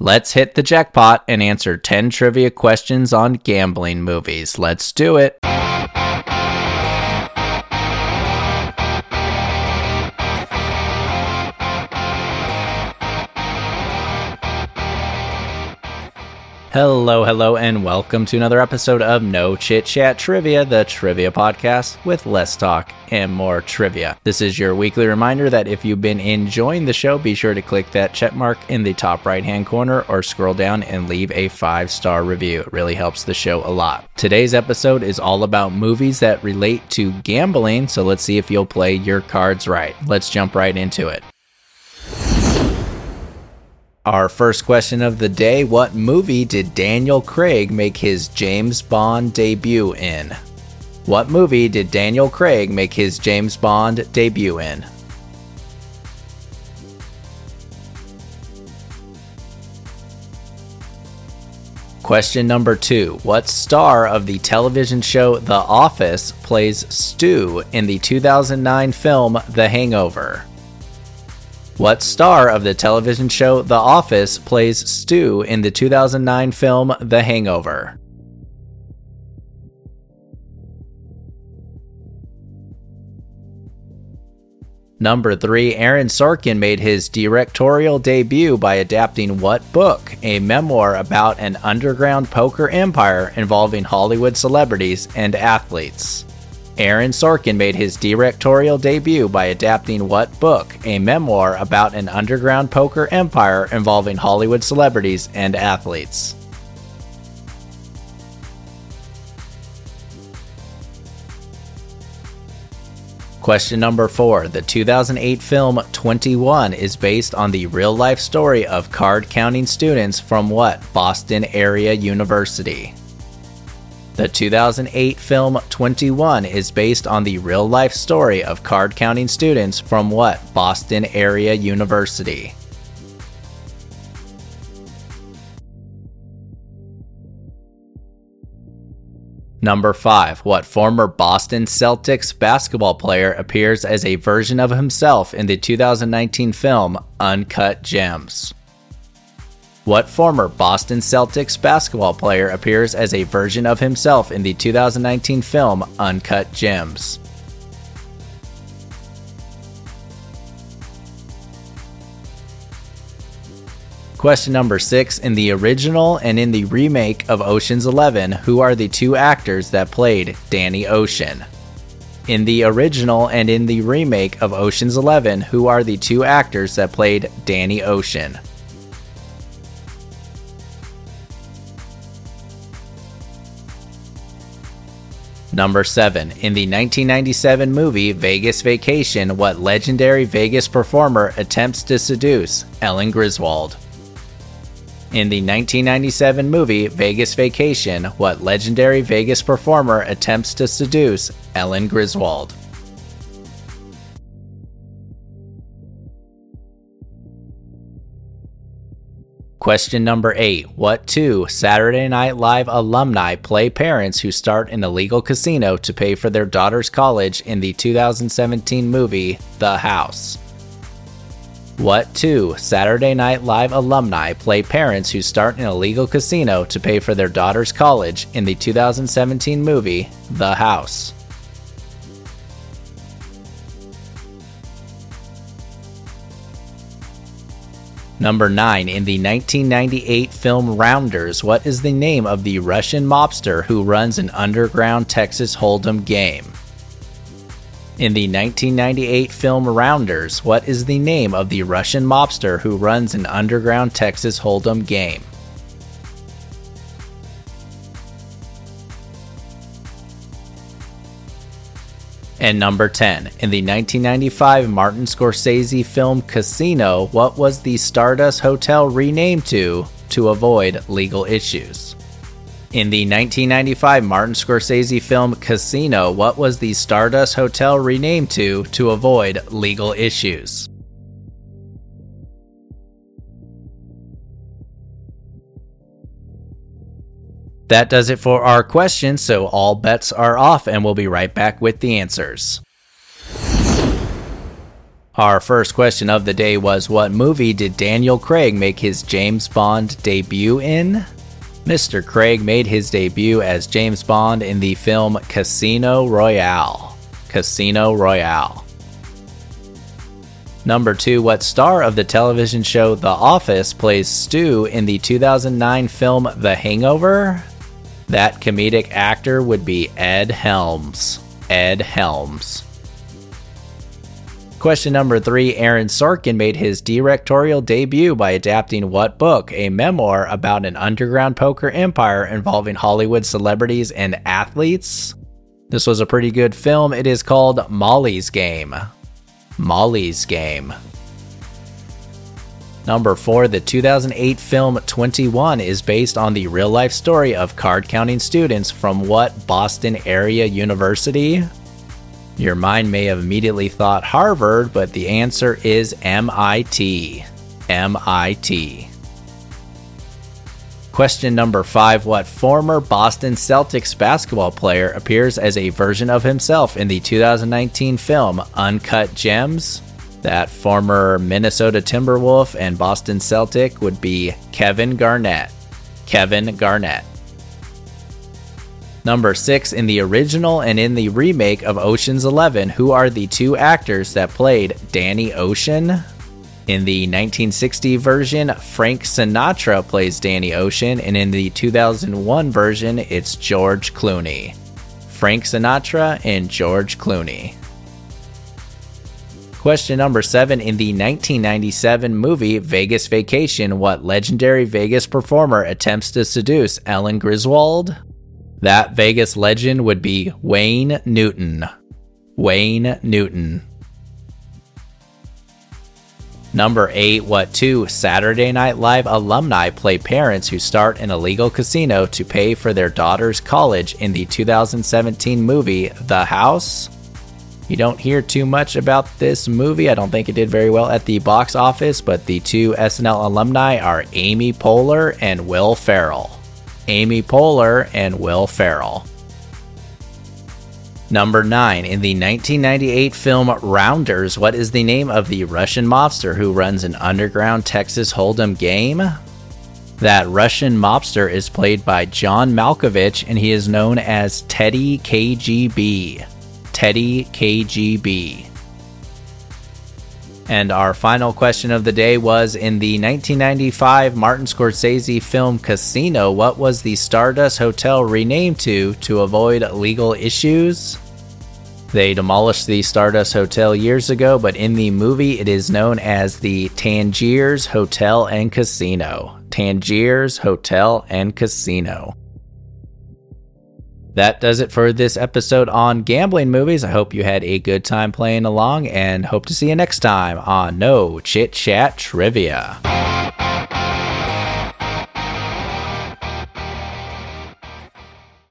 Let's hit the jackpot and answer 10 trivia questions on gambling movies. Let's do it. Hello, hello, and welcome to another episode of No Chit Chat Trivia, the trivia podcast with less talk and more trivia. This is your weekly reminder that if you've been enjoying the show, be sure to click that check mark in the top right hand corner or scroll down and leave a five star review. It really helps the show a lot. Today's episode is all about movies that relate to gambling, so let's see if you'll play your cards right. Let's jump right into it. Our first question of the day What movie did Daniel Craig make his James Bond debut in? What movie did Daniel Craig make his James Bond debut in? Question number two What star of the television show The Office plays Stu in the 2009 film The Hangover? What star of the television show The Office plays Stu in the 2009 film The Hangover? Number 3, Aaron Sorkin made his directorial debut by adapting what book? A memoir about an underground poker empire involving Hollywood celebrities and athletes. Aaron Sorkin made his directorial debut by adapting what book? A memoir about an underground poker empire involving Hollywood celebrities and athletes. Question number four. The 2008 film 21 is based on the real life story of card counting students from what Boston area university? The 2008 film 21 is based on the real life story of card counting students from what Boston area university? Number 5. What former Boston Celtics basketball player appears as a version of himself in the 2019 film Uncut Gems? What former Boston Celtics basketball player appears as a version of himself in the 2019 film Uncut Gems? Question number six In the original and in the remake of Ocean's Eleven, who are the two actors that played Danny Ocean? In the original and in the remake of Ocean's Eleven, who are the two actors that played Danny Ocean? Number 7. In the 1997 movie Vegas Vacation, what legendary Vegas performer attempts to seduce Ellen Griswold? In the 1997 movie Vegas Vacation, what legendary Vegas performer attempts to seduce Ellen Griswold? Question number eight What two Saturday Night Live alumni play parents who start an illegal casino to pay for their daughter's college in the 2017 movie The House? What two Saturday Night Live alumni play parents who start an illegal casino to pay for their daughter's college in the 2017 movie The House? Number 9. In the 1998 film Rounders, what is the name of the Russian mobster who runs an underground Texas Hold'em game? In the 1998 film Rounders, what is the name of the Russian mobster who runs an underground Texas Hold'em game? And number 10. In the 1995 Martin Scorsese film Casino, what was the Stardust Hotel renamed to to avoid legal issues? In the 1995 Martin Scorsese film Casino, what was the Stardust Hotel renamed to to avoid legal issues? That does it for our questions, so all bets are off, and we'll be right back with the answers. Our first question of the day was What movie did Daniel Craig make his James Bond debut in? Mr. Craig made his debut as James Bond in the film Casino Royale. Casino Royale. Number two, what star of the television show The Office plays Stu in the 2009 film The Hangover? That comedic actor would be Ed Helms. Ed Helms. Question number three Aaron Sorkin made his directorial debut by adapting what book? A memoir about an underground poker empire involving Hollywood celebrities and athletes? This was a pretty good film. It is called Molly's Game. Molly's Game. Number 4, the 2008 film 21 is based on the real life story of card counting students from what Boston area university? Your mind may have immediately thought Harvard, but the answer is MIT. MIT. Question number five What former Boston Celtics basketball player appears as a version of himself in the 2019 film Uncut Gems? That former Minnesota Timberwolf and Boston Celtic would be Kevin Garnett. Kevin Garnett. Number 6 in the original and in the remake of Ocean's 11, who are the two actors that played Danny Ocean? In the 1960 version, Frank Sinatra plays Danny Ocean, and in the 2001 version, it's George Clooney. Frank Sinatra and George Clooney. Question number seven In the 1997 movie Vegas Vacation, what legendary Vegas performer attempts to seduce Ellen Griswold? That Vegas legend would be Wayne Newton. Wayne Newton. Number 8. What two Saturday Night Live alumni play parents who start an illegal casino to pay for their daughter's college in the 2017 movie The House? You don't hear too much about this movie. I don't think it did very well at the box office, but the two SNL alumni are Amy Poehler and Will Ferrell. Amy Poehler, and Will Ferrell. Number 9. In the 1998 film Rounders, what is the name of the Russian mobster who runs an underground Texas Hold'em game? That Russian mobster is played by John Malkovich and he is known as Teddy KGB. Teddy KGB. And our final question of the day was in the 1995 Martin Scorsese film Casino, what was the Stardust Hotel renamed to to avoid legal issues? They demolished the Stardust Hotel years ago, but in the movie it is known as the Tangiers Hotel and Casino. Tangiers Hotel and Casino. That does it for this episode on gambling movies. I hope you had a good time playing along and hope to see you next time on No Chit Chat Trivia.